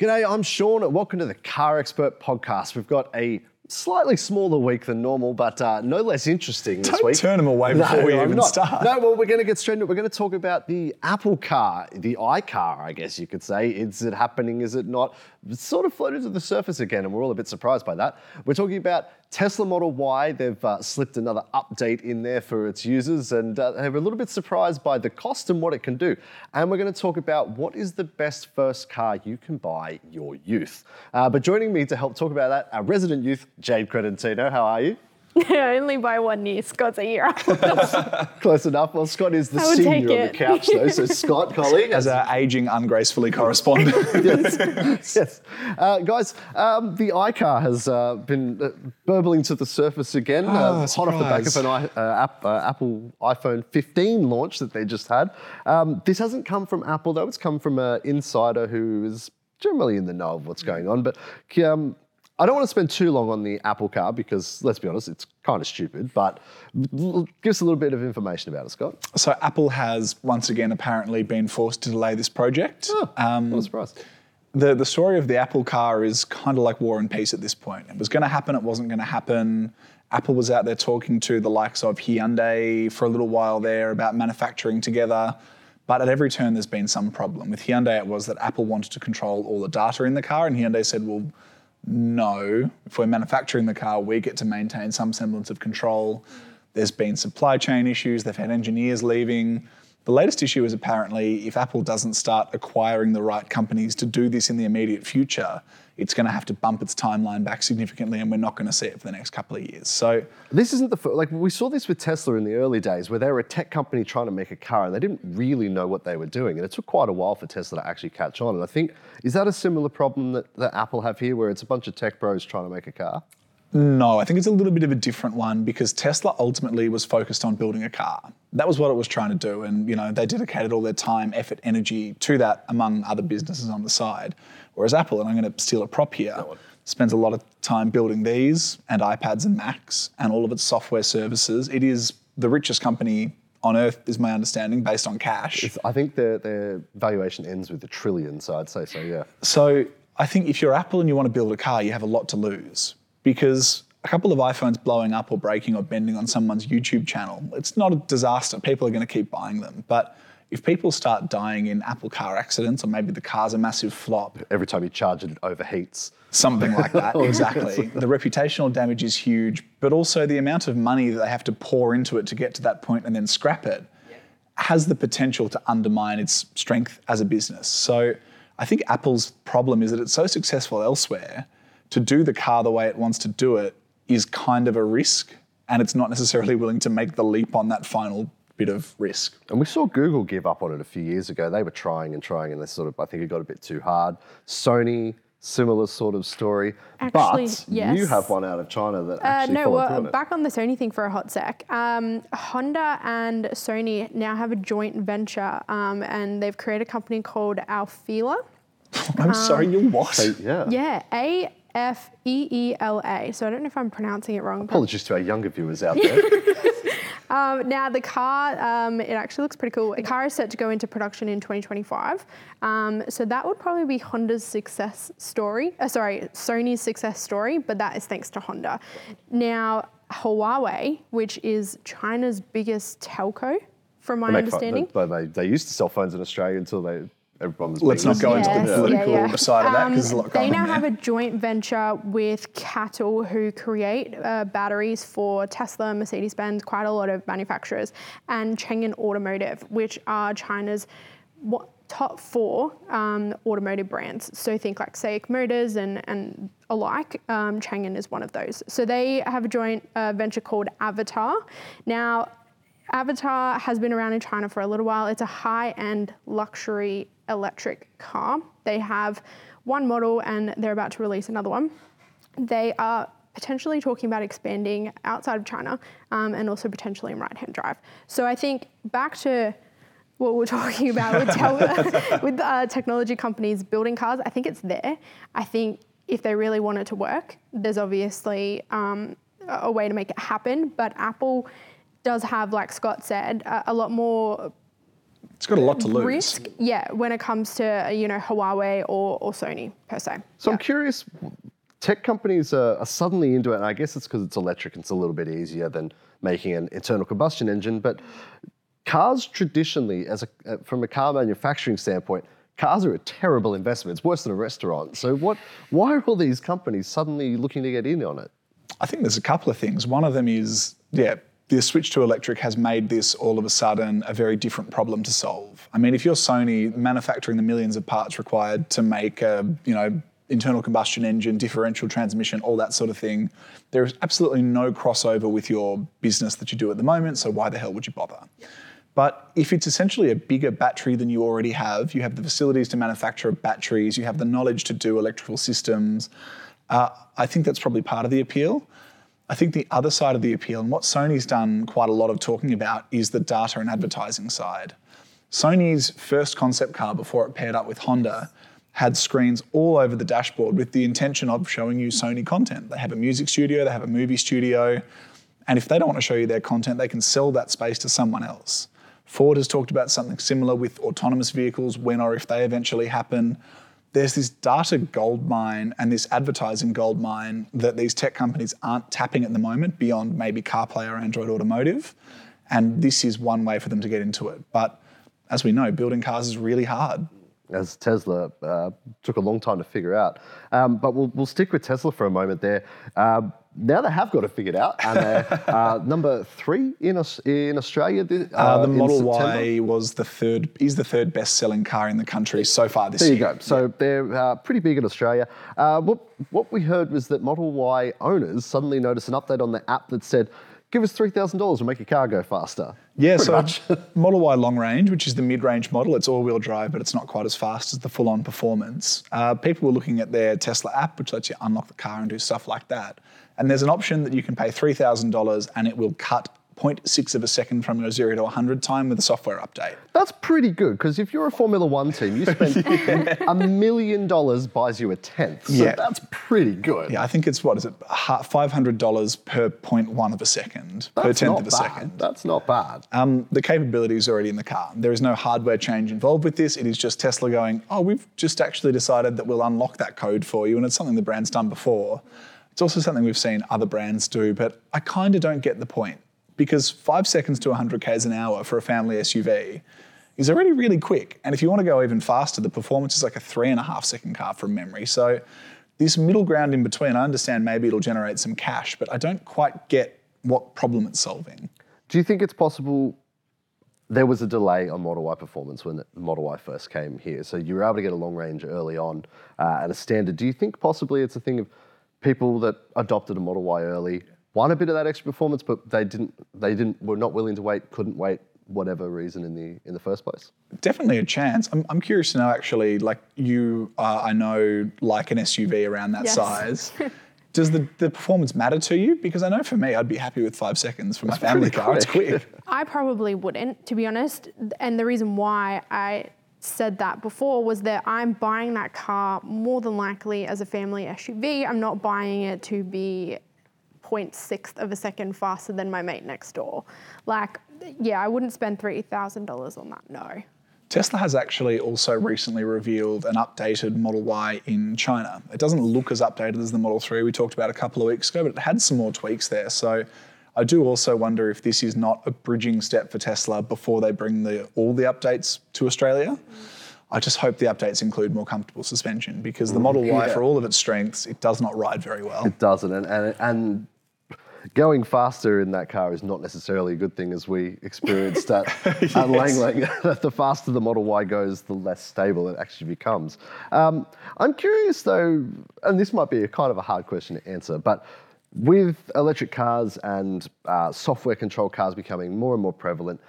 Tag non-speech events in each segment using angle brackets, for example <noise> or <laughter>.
G'day, I'm Sean. Welcome to the Car Expert Podcast. We've got a slightly smaller week than normal, but uh, no less interesting this Don't week. turn them away <laughs> before we I'm even not. start. No, well, we're going to get straight into it. We're going to talk about the Apple car, the iCar, I guess you could say. Is it happening? Is it not? It's sort of floated to the surface again, and we're all a bit surprised by that. We're talking about Tesla Model Y. They've uh, slipped another update in there for its users, and uh, they're a little bit surprised by the cost and what it can do. And we're going to talk about what is the best first car you can buy your youth. Uh, but joining me to help talk about that, our resident youth, Jade Credentino. How are you? <laughs> Only by one year. Scott's a year up. <laughs> Close enough. Well, Scott is the I would senior on the it. couch, though. So, <laughs> Scott, colleague, As our aging, ungracefully correspondent. yes, yes. Uh, guys, um, the iCar has uh, been uh, burbling to the surface again, uh, Oh, hot off the back of an I, uh, app, uh, Apple iPhone 15 launch that they just had. Um, this hasn't come from Apple, though. It's come from an insider who is generally in the know of what's going on. But um, I don't want to spend too long on the Apple car because, let's be honest, it's kind of stupid. But give us a little bit of information about it, Scott. so Apple has once again apparently been forced to delay this project. Oh, Um, what a surprise. the, the story of the Apple car is kind of like War and Peace at this point. It was going to happen, it wasn't going to happen. Apple was out there talking to the likes of Hyundai for a little while there about manufacturing together. But at every turn, there's been some problem. With Hyundai, it was that Apple wanted to control all the data in the car, and Hyundai said, well, no, if we're manufacturing the car, we get to maintain some semblance of control. There's been supply chain issues, they've had engineers leaving. The latest issue is apparently if Apple doesn't start acquiring the right companies to do this in the immediate future, it's going to have to bump its timeline back significantly, and we're not going to see it for the next couple of years. So, This isn't the fir- like we saw this with Tesla in the early days, where they were a tech company trying to make a car, and they didn't really know what they were doing, and it took quite a while for Tesla to actually catch on. And I think is that a similar problem that, that Apple have here, where it's a bunch of tech bros trying to make a car? No, I think it's a little bit of a different one because Tesla ultimately was focused on building a car. That was what it was trying to do, and you know they dedicated all their time, effort, energy to that, among other businesses on the side. Whereas Apple, and I'm going to steal a prop here, spends a lot of time building these and iPads and Macs and all of its software services. It is the richest company on earth, is my understanding, based on cash. It's- I think their their valuation ends with a trillion, so I'd say so. Yeah. So I think if you're Apple and you want to build a car, you have a lot to lose because a couple of iPhones blowing up or breaking or bending on someone's YouTube channel, it's not a disaster. People are going to keep buying them. But if people start dying in Apple car accidents or maybe the car's a massive flop, Every time you charge it, it overheats. something like that, <laughs> exactly. The reputational damage is huge, but also the amount of money that they have to pour into it to get to that point and then scrap it has the potential to undermine its strength as a business. So I think Apple's problem is that it's so successful elsewhere, to do the car the way it wants to do it is kind of a risk, and it's not necessarily willing to make the leap on that final bit of risk. And we saw Google give up on it a few years ago. They were trying and trying, and they sort of, I think it got a bit too hard. Sony, similar sort of story. Actually, but yes. you have one out of China that Uh, actually no, followed well, on it. back on the Sony thing for a hot sec. Um, Honda and Sony now have a joint venture, um, and they've created a company called Afeela. <laughs> I'm sorry, you what? So, yeah. Yeah, A F E E L A. So I don't know if I'm pronouncing it wrong. Apologies to our younger viewers out there. <laughs> Um, now the car, um, it actually looks pretty cool. The car is set to go into production in 2025. Um, so that would probably be Honda's success story. Uh, sorry, Sony's success story, but that is thanks to Honda. Now Huawei, which is China's biggest telco, from my They understanding. But they, they used to sell phones in Australia until they everyone was. Let's not go into the political side of that because there's a lot Um, They now have a joint venture with CATL, who create uh, batteries for Tesla, Mercedes Benz, quite a lot of manufacturers, and Chang'an Automotive, which are China's what, top four um, automotive brands. So think like SAIC Motors and, and alike. Um, Chang'an is one of those. So they have a joint uh, venture called Avatr. Now, Avatr has been around in China for a little while. It's a high end luxury electric car. They have one model and they're about to release another one. They are potentially talking about expanding outside of China um, and also potentially in right hand drive. So I think back to what we're <laughs> talking about with, tel- <laughs> with uh, technology companies building cars, I think it's there. I think if they really want it to work, there's obviously um, a a way to make it happen. But Apple does have, like Scott said, a, a lot more It's got a lot to lose. risk, yeah, when it comes to you know Huawei or, or Sony per se. So Yeah. I'm curious, tech companies are, are suddenly into it, and I guess it's because it's electric and it's a little bit easier than making an internal combustion engine. But cars traditionally, as a, uh, from a car manufacturing standpoint, cars are a terrible investment. It's worse than a restaurant. So what? Why are all these companies suddenly looking to get in on it? I think there's a couple of things. One of them is, yeah, the switch to electric has made this all of a sudden a very different problem to solve. I mean, if you're Sony manufacturing the millions of parts required to make a, you know, internal combustion engine, differential transmission, all that sort of thing, there is absolutely no crossover with your business that you do at the moment. So why the hell would you bother? But if it's essentially a bigger battery than you already have, you have the facilities to manufacture batteries, you have the knowledge to do electrical systems, uh, I think that's probably part of the appeal. I think the other side of the appeal, and what Sony's done quite a lot of talking about, is the data and advertising side. Sony's first concept car before it paired up with Honda had screens all over the dashboard with the intention of showing you Sony content. They have a music studio, they have a movie studio, and if they don't want to show you their content, they can sell that space to someone else. Ford has talked about something similar with autonomous vehicles when or if they eventually happen. There's this data gold mine and this advertising gold mine that these tech companies aren't tapping at the moment beyond maybe CarPlay or Android Automotive. And this is one way for them to get into it. But as we know, building cars is really hard. as Tesla uh, took a long time to figure out. Um, but we'll, we'll stick with Tesla for a moment there. Um, now they have got it figured out, and they're <laughs> uh, number three in in Australia. Uh, Uh, the in Model. Y was the third, is the third best-selling car in the country so far this year. There you year. go. So they're uh, pretty big in Australia. Uh, what what we heard was that Model Y owners suddenly noticed an update on the app that said, "Give us three thousand dollars, we'll make your car go faster." Yeah, Pretty so. <laughs> Model Y long range, which is the mid-range model, it's all-wheel drive, but it's not quite as fast as the full-on performance. Uh, people were looking at their Tesla app, which lets you unlock the car and do stuff like that. And there's an option that you can pay three thousand dollars, and it will cut 0.6 of a second from your zero to 100 time with a software update. That's pretty good because if you're a Formula One team, you spend <laughs> a million dollars buys you a tenth. So Yeah. that's pretty good. Yeah, I think it's what is it, $500 per 0.1 of a second, per tenth of a bad. second. That's not bad. Um, the capability is already in the car. There is no hardware change involved with this. It is just Tesla going, oh, we've just actually decided that we'll unlock that code for you. And it's something the brand's done before. It's also something we've seen other brands do, but I kind of don't get the point because five seconds to 100 k's an hour for a family SUV is already really quick. And if you want to go even faster, the performance is like a three and a half second car from memory. So this middle ground in between, I understand maybe it'll generate some cash, but I don't quite get what problem it's solving. Do you think it's possible there was a delay on Model Y performance when the Model Y first came here? So you were able to get a long range early on uh, at a standard. Do you think possibly it's a thing of people that adopted a Model Y early want a bit of that extra performance, but they didn't, they didn't, were not willing to wait, couldn't wait, whatever reason in the in the first place? Definitely a chance. I'm, I'm curious to know actually, like you, uh, I know, like an SUV around that Yes. size. <laughs> Does the, the performance matter to you? Because I know for me, I'd be happy with five seconds for my family pretty car. It's quick. quick. I probably wouldn't, to be honest. And the reason why I said that before was that I'm buying that car more than likely as a family SUV. I'm not buying it to be 0.6 of a second faster than my mate next door. Like, yeah, I wouldn't spend $3,000 on that, no. Tesla has actually also recently revealed an updated Model Y in China. It doesn't look as updated as the Model 3 we talked about a couple of weeks ago, but it had some more tweaks there. So I do also wonder if this is not a bridging step for Tesla before they bring the, all the updates to Australia. I just hope the updates include more comfortable suspension because the Model Y, Yeah. for all of its strengths, it does not ride very well. It doesn't, and and and going faster in that car is not necessarily a good thing, as we experienced at, at Lang Lang. the faster the Model Y goes, the less stable it actually becomes. Um, I'm curious though, and this might be a kind of a hard question to answer, but with electric cars and uh, software controlled cars becoming more and more prevalent,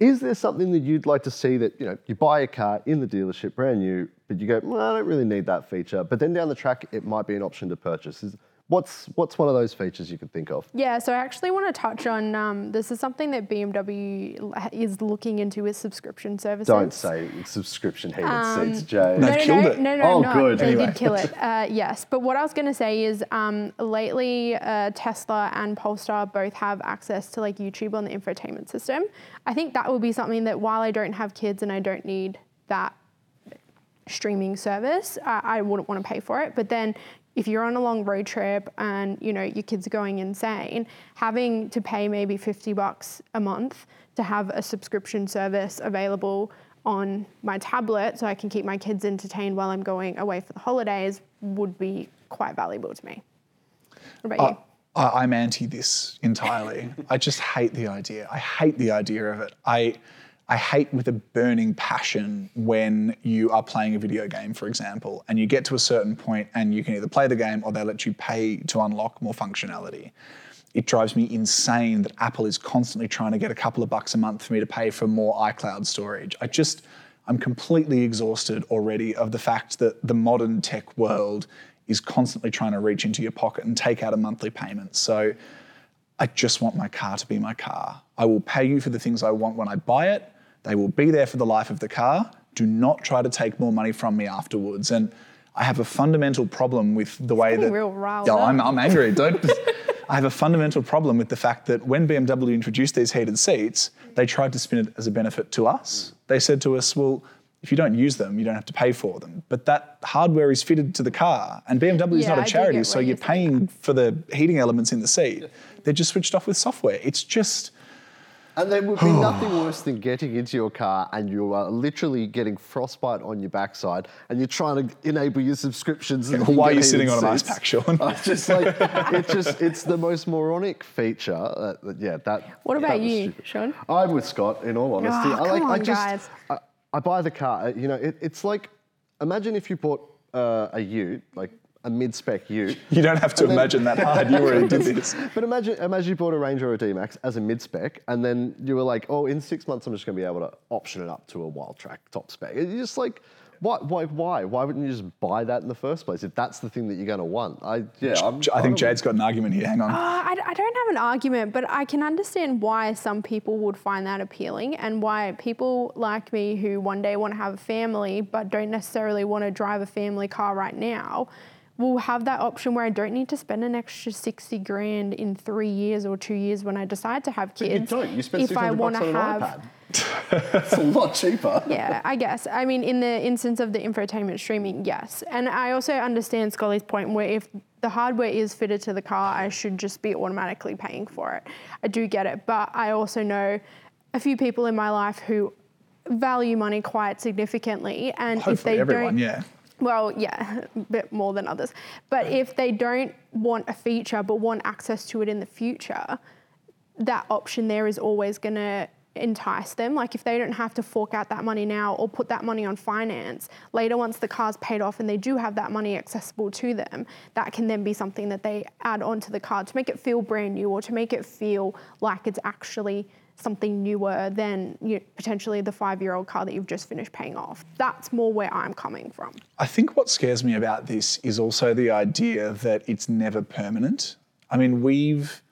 is there something that you'd like to see that you know you buy a car in the dealership brand new, but you go, well, I don't really need that feature, but then down the track it might be an option to purchase. Is, what's what's one of those features you could think of? Yeah, so I actually want to touch on um, this is something that BMW is looking into with subscription services. Don't say subscription heated seats, Jay. No, no, killed no, it. No, no, Oh, no, good. They Anyway. did kill it. <laughs> Uh, yes, but what I was going to say is, um, lately, uh, Tesla and Polestar both have access to like YouTube on the infotainment system. I think that would be something that while I don't have kids and I don't need that streaming service, I, I wouldn't want to pay for it. But then if you're on a long road trip and you know your kids are going insane, having to pay maybe 50 bucks a month to have a subscription service available on my tablet so I can keep my kids entertained while I'm going away for the holidays would be quite valuable to me. What about you? Uh, I, I'm anti this entirely. I just hate the idea. I hate the idea of it. I I hate with a burning passion when you are playing a video game, for example, and you get to a certain point and you can either play the game or they let you pay to unlock more functionality. It drives me insane that Apple is constantly trying to get a couple of bucks a month for me to pay for more iCloud storage. I just, I'm completely exhausted already of the fact that the modern tech world is constantly trying to reach into your pocket and take out a monthly payment. So I just want my car to be my car. I will pay you for the things I want when I buy it. They will be there for the life of the car. Do not try to take more money from me afterwards. And I have a fundamental problem with the way that. real riled yeah, I'm. I'm angry. Don't. <laughs> I have a fundamental problem with the fact that when BMW introduced these heated seats, they tried to spin it as a benefit to us. They said to us, well, if you don't use them, you don't have to pay for them. But that hardware is fitted to the car, and BMW is Yeah, not a charity, so you're you're paying for the heating elements in the seat. They're just switched off with software. It's just. And there would be <sighs> nothing worse than getting into your car and you are literally getting frostbite on your backside and you're trying to enable your subscriptions. and Why are you sitting heated on an ice seats. pack, Sean? <laughs> It's just like <laughs> it's just it's the most moronic feature. Uh, yeah, that. What about was you, stupid. Sean? I'm with Scott. In all honesty, Oh, I like. come I just. guys. I, I buy the car. uh, You know, it, it's like imagine if you bought uh, a Ute, like a mid-spec Ute. <laughs> You don't have to then- imagine that hard. You already did <laughs> this. But imagine, imagine you bought a Range Rover D-Max as a mid-spec, and then you were like, "Oh, in six months, I'm just going to be able to option it up to a Wildtrak top spec." You're just like, why, why, why? Why wouldn't you just buy that in the first place if that's the thing that you're going to want? I, yeah, I'm, I think Jade's got an argument here. Hang on. Uh, I, I don't have an argument, but I can understand why some people would find that appealing and why people like me who one day want to have a family but don't necessarily want to drive a family car right now will have that option where I don't need to spend an extra 60 grand in three years or two years when I decide to have But kids. you don't. You spend if I want to on an have iPad. <laughs> it's a lot cheaper. yeah, I guess. I mean, in the instance of the infotainment streaming, yes. And I also understand Scully's point where if the hardware is fitted to the car, I should just be automatically paying for it. I do get it. But I also know a few people in my life who value money quite significantly. And if they everyone, don't. yeah. Well, yeah, <laughs> a bit more than others. But if they don't want a feature but want access to it in the future, that option there is always going to entice them. Like if they don't have to fork out that money now or put that money on finance, later once the car's paid off and they do have that money accessible to them, that can then be something that they add onto the car to make it feel brand new or to make it feel like it's actually something newer than you know, potentially the five-year-old car that you've just finished paying off. That's more where I'm coming from. I think what scares me about this is also the idea that it's never permanent. I mean, we've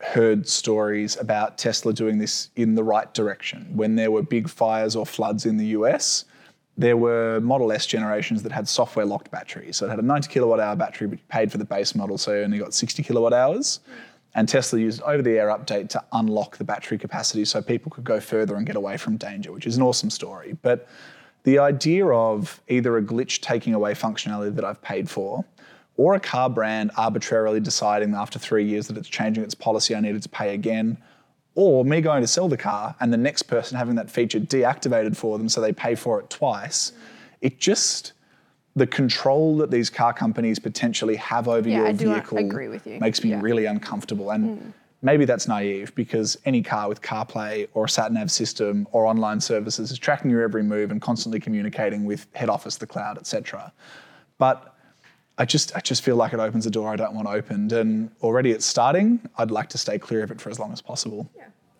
heard stories about Tesla doing this in the right direction. When there were big fires or floods in the US, there were Model S generations that had software locked batteries. So it had a 90 kilowatt hour battery, but you paid for the base model, so you only got 60 kilowatt hours. And Tesla used over the air update to unlock the battery capacity so people could go further and get away from danger, which is an awesome story. But the idea of either a glitch taking away functionality that I've paid for, or a car brand arbitrarily deciding after three years that it's changing its policy, I needed to pay again, or me going to sell the car and the next person having that feature deactivated for them so they pay for it twice, it just the control that these car companies potentially have over Yeah, your I vehicle agree with you. makes me Yeah. really uncomfortable. And hmm. maybe that's naive because any car with CarPlay or a sat nav system or online services is tracking your every move and constantly communicating with head office, the cloud, etc. But I just I just feel like it opens a door I don't want opened, and already it's starting. I'd like to stay clear of it for as long as possible.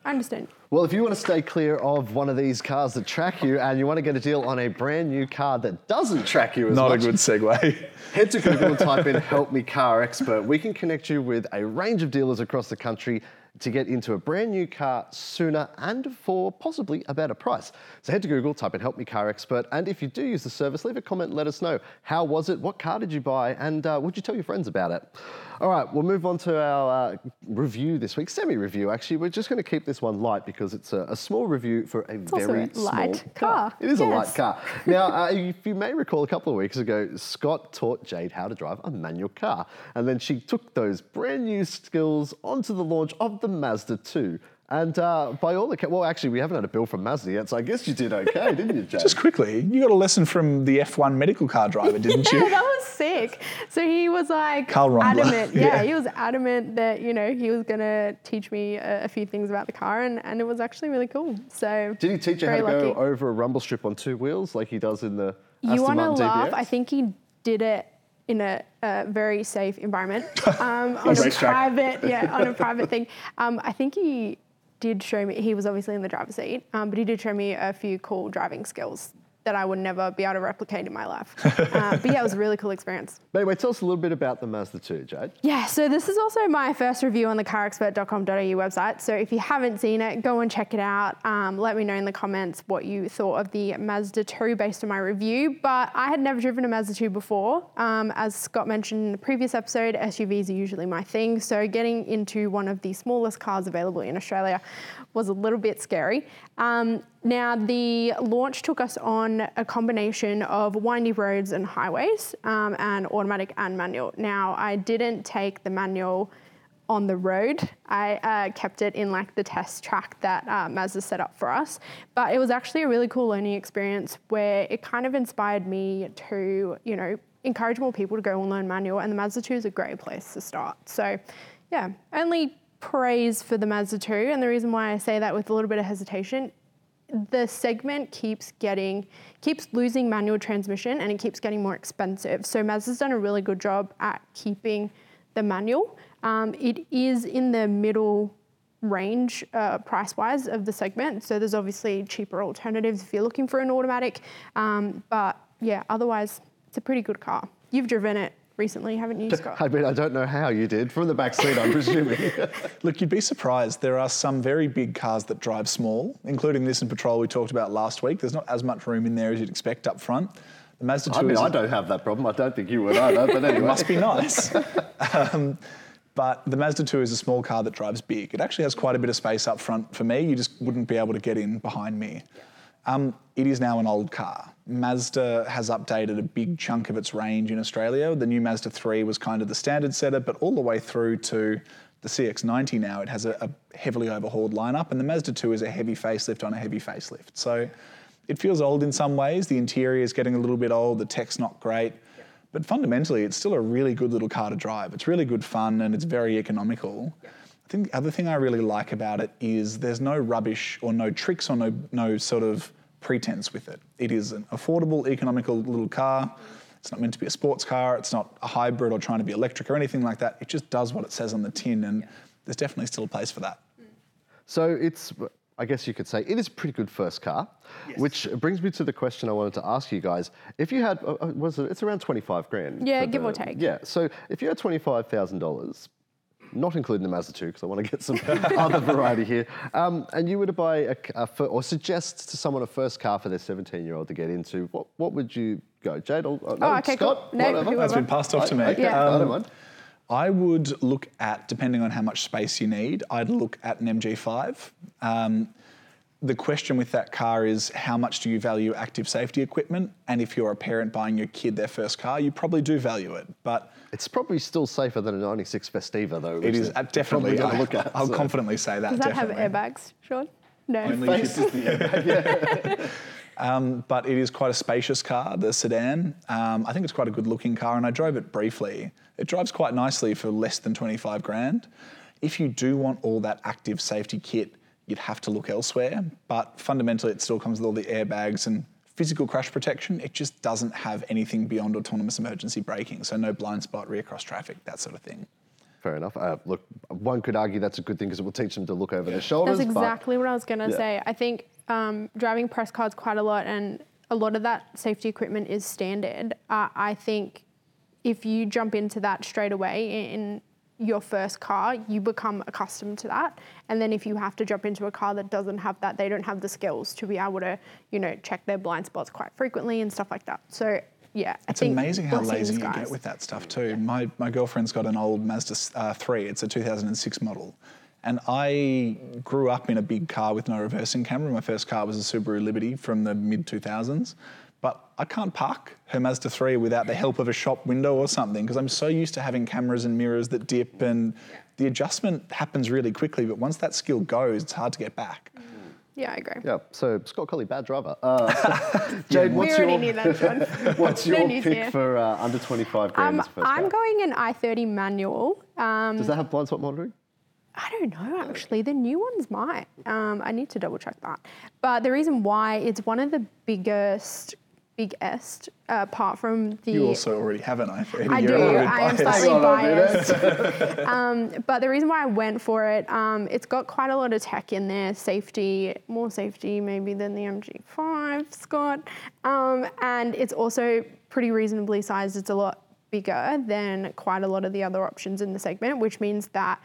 I understand. Well, if you want to stay clear of one of these cars that track you and you want to get a deal on a brand new car that doesn't track you as Not much, a good segue. <laughs> head to Google and type in Help Me Car Expert. We can connect you with a range of dealers across the country to get into a brand new car sooner and for possibly a better price. So head to Google, type in Help Me Car Expert, and if you do use the service, leave a comment and let us know. How was it? What car did you buy? And uh, would you tell your friends about it? All right, we'll move on to our uh, review this week, semi-review actually. We're just going to keep this one light because it's a, a small review for a also very a small light car. It is a light Yes. car. <laughs> Now, uh, if you may recall, a couple of weeks ago, Scott taught Jade how to drive a manual car, and then she took those brand new skills onto the launch of the Mazda 2. And uh, by all the well, actually, we haven't had a bill from Mazda yet, so I guess you did okay, didn't you, Jade? Just quickly, you got a lesson from the F1 medical car driver, didn't you? <laughs> Yeah, you? that was sick. So he was like Carl Rondler. adamant. <laughs> Yeah, Yeah. he was adamant that you know he was gonna teach me a, a few things about the car, and, and it was actually really cool. So did he teach you how very to go over a rumble strip on two wheels like he does in the You Aston want to Martin laugh? DBX? I think he did it in a, a very safe environment <laughs> um, on a private, yeah, on a private thing. Um, I think he did show me. He was obviously in the driver's seat, um, but he did show me a few cool driving skills that I would never be able to replicate in my life. <laughs> uh, but yeah, it was a really cool experience. But anyway, tell us a little bit about the Mazda 2, Jade. Yeah, so this is also my first review on the carexpert.com.au website. So if you haven't seen it, go and check it out. Um, let me know in the comments what you thought of the Mazda 2 based on my review. But I had never driven a Mazda 2 before. Um, as Scott mentioned in the previous episode, SUVs are usually my thing. So getting into one of the smallest cars available in Australia was a little bit scary. Um, now, the launch took us on a combination of windy roads and highways, um, and automatic and manual. Now, I didn't take the manual on the road. I uh, kept it in like the test track that uh, Mazda set up for us. But it was actually a really cool learning experience where it kind of inspired me to, you know, encourage more people to go and learn manual. And the Mazda 2 is a great place to start. So, yeah, only praise for the Mazda 2. And the reason why I say that with a little bit of hesitation the segment keeps getting keeps losing manual transmission and it keeps getting more expensive. So Mazda's done a really good job at keeping the manual. Um, it is in the middle range uh, price wise of the segment. So there's obviously cheaper alternatives if you're looking for an automatic. Um, but yeah, otherwise it's a pretty good car. You've driven it recently, haven't you, <laughs> Scott? I mean, I don't know how you did. From the back seat, I'm presuming. <laughs> Look, you'd be surprised. There are some very big cars that drive small, including this in Patrol we talked about last week. There's not as much room in there as you'd expect up front. The Mazda 2 I mean, I don't have that problem. I don't think you would either, but anyway. It must be <laughs> nice. um, but the Mazda 2 is a small car that drives big. It actually has quite a bit of space up front for me. You just wouldn't be able to get in behind me. Um, it is now an old car. Mazda has updated a big chunk of its range in Australia. The new Mazda 3 was kind of the standard setter, but all the way through to the CX90 now, it has a, a heavily overhauled lineup, and the Mazda 2 is a heavy facelift on a heavy facelift. So it feels old in some ways. The interior is getting a little bit old, the tech's not great. But fundamentally, it's still a really good little car to drive. It's really good fun and it's very economical. I think the other thing I really like about it is there's no rubbish or no tricks or no, no sort of pretense with it. It is an affordable, economical little car. It's not meant to be a sports car. It's not a hybrid or trying to be electric or anything like that. It just does what it says on the tin, and there's definitely still a place for that. So it's, I guess you could say, it is a pretty good first car, which brings me to the question I wanted to ask you guys. If you had, uh, uh, was it, it's around 25 grand. Yeah, for give or take. Yeah, so if you had $25,000, not including the Mazda 2, because I want to get some <laughs> other variety here, um, and you were to buy a, c- a fir- or suggest to someone a first car for their 17 year old to get into, what, what would you go? Jade? I'll- uh, no, Oh, okay, cool. Scott? No, whatever. whoever. That's been passed off to me. Okay, Yeah. I don't mind. I would look at, depending on how much space you need, I'd look at an MG5. Um, the question with that car is how much do you value active safety equipment? And if you're a parent buying your kid their first car, you probably do value it. But It's probably still safer than a 96 Festiva, though. it which is is uh, definitely, going to I, look at. I'll so. confidently say that. Does that definitely. have airbags, Sean? No. Only if Face is the airbag, yeah. <laughs> Um, but it is quite a spacious car, the sedan. Um, I think it's quite a good looking car, and I drove it briefly. It drives quite nicely for less than 25 grand. If you do want all that active safety kit, you'd have to look elsewhere. But fundamentally, it still comes with all the airbags and physical crash protection. It just doesn't have anything beyond autonomous emergency braking, so no blind spot, rear cross traffic, that sort of thing. fair enough. Uh, look, one could argue that's a good thing because it will teach them to look over their shoulders. That's but- exactly what I was going to Yeah. say. I think um, driving press cards quite a lot, and a lot of that safety equipment is standard. Uh, I think if you jump into that straight away in your first car, you become accustomed to that. And then if you have to jump into a car that doesn't have that, they don't have the skills to be able to, you know, check their blind spots quite frequently and stuff like that. So yeah, I It's think amazing how lazy you get with that stuff too. My my girlfriend's got an old Mazda uh, 3. It's a 2006 model. And I grew up in a big car with no reversing camera. My first car was a Subaru Liberty from the mid 2000s. But I can't park her Mazda 3 without the help of a shop window or something because I'm so used to having cameras and mirrors that dip and the adjustment happens really quickly. But once that skill goes, it's hard to get back. Yeah, I agree. Yeah, so Scott Collie, bad driver. Uh, <laughs> Jade, We what's your, that, John. <laughs> what's your news pick here. for uh, under 25 grand Um, I'm car? going an i30 manual. Um, Does that have blind spot monitoring? I don't know actually. The new ones might. Um, I need to double check that. But the reason why it's one of the biggest, biggest, uh, apart from the. You also already have an i30. I You're do. a little bit I am slightly Hang on a minute. biased. <laughs> um, but the reason why I went for it, um, it's got quite a lot of tech in there, safety, more safety maybe than the MG5, Scott. Um, and it's also pretty reasonably sized. It's a lot bigger than quite a lot of the other options in the segment, which means that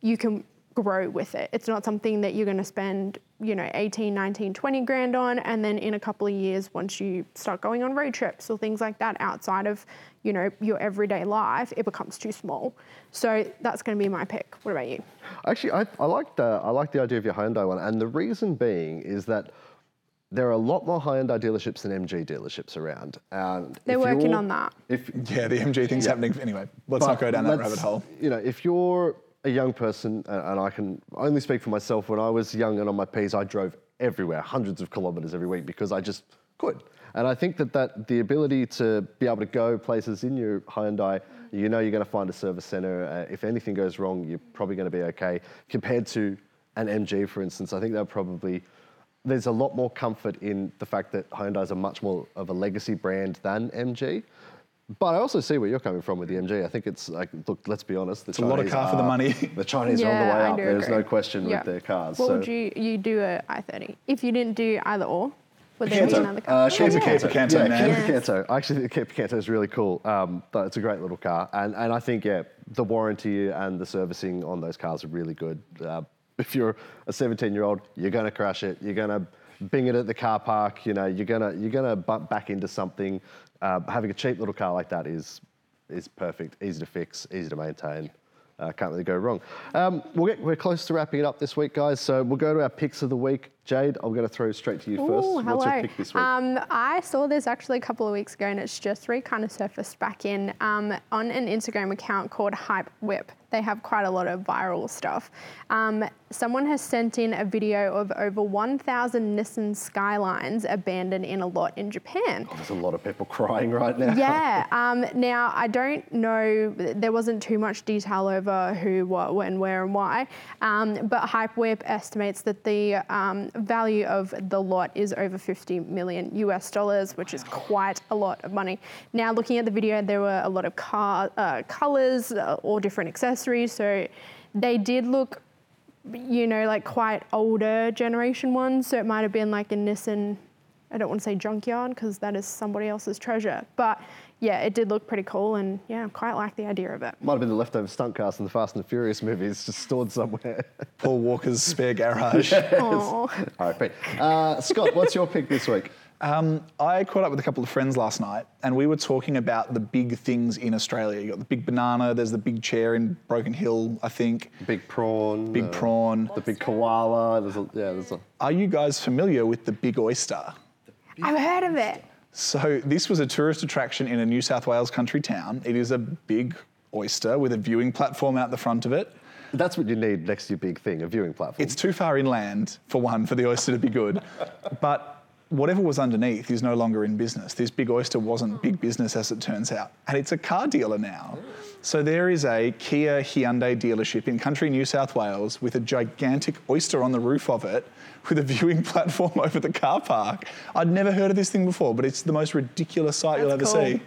you can grow with it. It's not something that you're going to spend, you know, 18, 19, 20 grand on and then in a couple of years once you start going on road trips or things like that outside of, you know, your everyday life, it becomes too small. So that's going to be my pick. What about you? Actually, I, I like the I like the idea of your Hyundai one, and the reason being is that there are a lot more Hyundai dealerships than MG dealerships around. And They're working on that. If Yeah, the MG thing's happening. Anyway, let's not go down that rabbit hole. You know, if you're a young person, and, I can only speak for myself, when I was young and on my P's, I drove everywhere, hundreds of kilometres every week because I just could. And I think that, that the ability to be able to go places in your Hyundai, you know you're going to find a service centre. Uh, if anything goes wrong, you're probably going to be okay. Compared to an MG, for instance, I think they'll probably there's a lot more comfort in the fact that Hyundai's a much more of a legacy brand than MG. But I also see where you're coming from with the MG. I think it's like, look, let's be honest. The a lot of car for the money. <laughs> The Chinese are on the way I up. There's agree. no question Yeah. with their cars. What so. would you you do a i30 if you didn't do either or? Would there be another car? Uh, Keep Kia it, keep it, Picanto, yeah, man. Kia Yeah. Picanto. I actually think Kia Picanto is really cool. Um, but it's a great little car, and and I think yeah, the warranty and the servicing on those cars are really good. Uh, if you're a 17 year old, you're going to crash it. You're going to bing it at the car park. You know, you're gonna you're gonna bump back into something. Uh, having a cheap little car like that is is perfect. Easy to fix, easy to maintain. Uh, can't really go wrong. Um, we'll get, we're close to wrapping it up this week, guys. So we'll go to our picks of the week. Jade, I'm going to throw straight to you first. Ooh, What's hello. your pick this week? Um, I saw this actually a couple of weeks ago, and it's just re kind of surfaced back in um, on an Instagram account called Hype Whip. They have quite a lot of viral stuff. Someone has sent in a video of over 1,000 Nissan Skylines abandoned in a lot in Japan. There's a lot of people <laughs> crying right now. Yeah. <laughs> Um, now, I don't know, there wasn't too much detail over who, what, when, where, and why. Um, but Hypeweb estimates that the um, value of the lot is over 50 million US dollars, which is quite a lot of money. Now, looking at the video, there were a lot of car uh, colors uh, or different accessories. So they did look you know, like quite older generation ones. So it might have been like a Nissan, I don't want to say junkyard because that is somebody else's treasure. But yeah, it did look pretty cool and yeah, I quite like the idea of it. Might have been the leftover stunt cast in the Fast and the Furious movies, just stored somewhere. Paul Walker's spare garage. <laughs> All right, Pete. Uh, Scott, what's your pick this week? Um, I caught up with a couple of friends last night, and we were talking about the big things in Australia. You got the big banana. There's the big chair in Broken Hill, I think. Big prawn. Big uh, prawn. The big koala. There's a, yeah, there's a. Are you guys familiar with the big oyster? I've heard of it. So this was a tourist attraction in a New South Wales country town. It is a big oyster with a viewing platform out the front of it. That's what you need next to your big thing, a viewing platform. It's too far inland, for one, for the oyster to be good. <laughs> But whatever was underneath is no longer in business. This big oyster wasn't big business, as it turns out. And it's a car dealer now. So there is a Kia Hyundai dealership in country New South Wales with a gigantic oyster on the roof of it with a viewing <laughs> platform over the car park. I'd never heard of this thing before, but it's the most ridiculous sight you'll ever That's cool. see.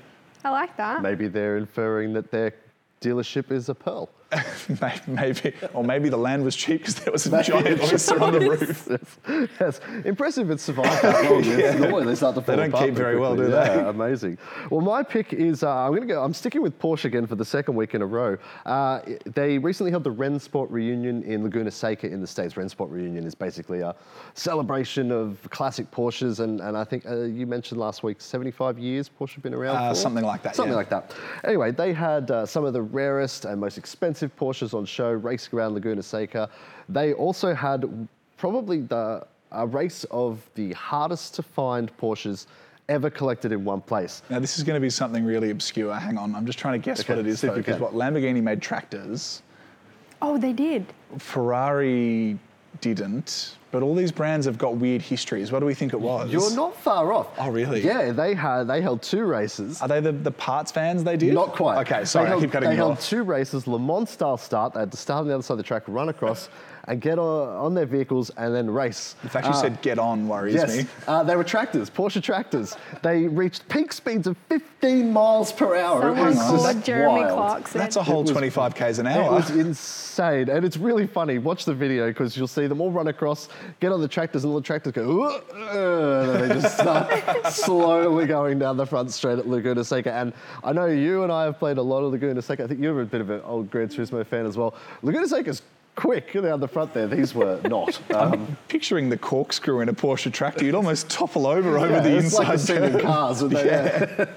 I like that. Maybe they're inferring that their dealership is a pearl. <laughs> May- maybe, or maybe the land was cheap because there was a giant oyster on the roof. yes, <laughs> yes. Impressive it's survived that long. <laughs> It's Normally they start to fall don't keep very well, do they? Amazing. Well, my pick is uh, I'm going to go. I'm sticking with Porsche again for the second week in a row. Uh, they recently held the Rennsport reunion in Laguna Seca in the States. Rennsport reunion is basically a celebration of classic Porsches, and, and I think uh, you mentioned last week 75 years Porsche have been around. Uh, something like that, Something yeah. like that. Anyway, they had uh, some of the rarest and most expensive Porsches on show racing around Laguna Seca. They also had probably the a race of the hardest to find Porsches ever collected in one place. Now, this is going to be something really obscure. Hang on, I'm just trying to guess Okay, what it is, see if though, you because can. what Lamborghini made tractors, Oh, they did. Ferrari didn't, but all these brands have got weird histories. What do we think it was? You're not far off. Oh, really? Yeah, they had they held two races. Are they the, the parts fans they did? Not quite. Okay, sorry, They held, I keep cutting They held off. two races, Le Mans style start. They had to start on the other side of the track, run across, and get on, on their vehicles and then race. The fact you Uh, said get on worries Yes, me. uh, they were tractors, Porsche tractors. They reached peak speeds of 15 miles per hour. It Someone was called just Jeremy wild. Clarkson. That's a whole was- 25 k's an hour. It was insane, and it's really funny. Watch the video because you'll see them all run across, get on the tractors, and all the tractors go, uh, and then they just <laughs> start slowly going down the front straight at Laguna Seca. And I know you and I have played a lot of Laguna Seca. I think you're a bit of an old Gran Turismo fan as well. Laguna Seca's quick down the front there. These were not. <laughs> Um, Picturing the corkscrew in a Porsche tractor, you'd almost topple over over the it's like the scene in cars. Isn't it? <laughs> Yeah.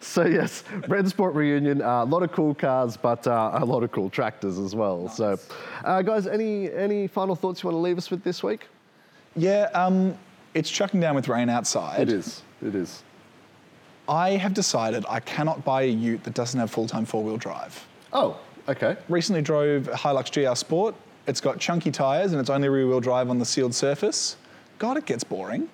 so yes, Rennsport reunion. A lot of cool cars, but uh, a lot of cool tractors as well. So, uh, guys, any any final thoughts you want to leave us with this week? Yeah, um, it's chucking down with rain outside. It is. It is. I have decided I cannot buy a ute that doesn't have full-time four-wheel drive. Oh, okay. Recently drove a Hilux GR Sport. It's got chunky tyres and it's only rear-wheel drive on the sealed surface. God, it gets boring.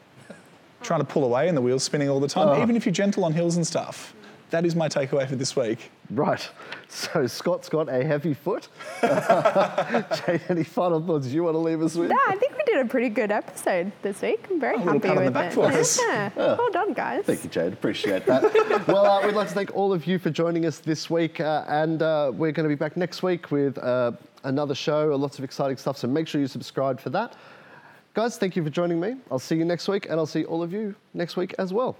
Trying to pull away and the wheels spinning all the time, Oh. even if you're gentle on hills and stuff. That is my takeaway for this week. <laughs> Right. So Scott's got a heavy foot. <laughs> Jade, any final thoughts you want to leave us with? Yeah, I think we did a pretty good episode this week. I'm very A happy pat on the with back it. for us. Yeah. Well done, guys. Thank you, Jade. Appreciate that. <laughs> well, uh, we'd like to thank all of you for joining us this week, uh, and uh, we're going to be back next week with uh, another show, lots of exciting stuff. So make sure you subscribe for that. Guys, thank you for joining me. I'll see you next week, and I'll see all of you next week as well.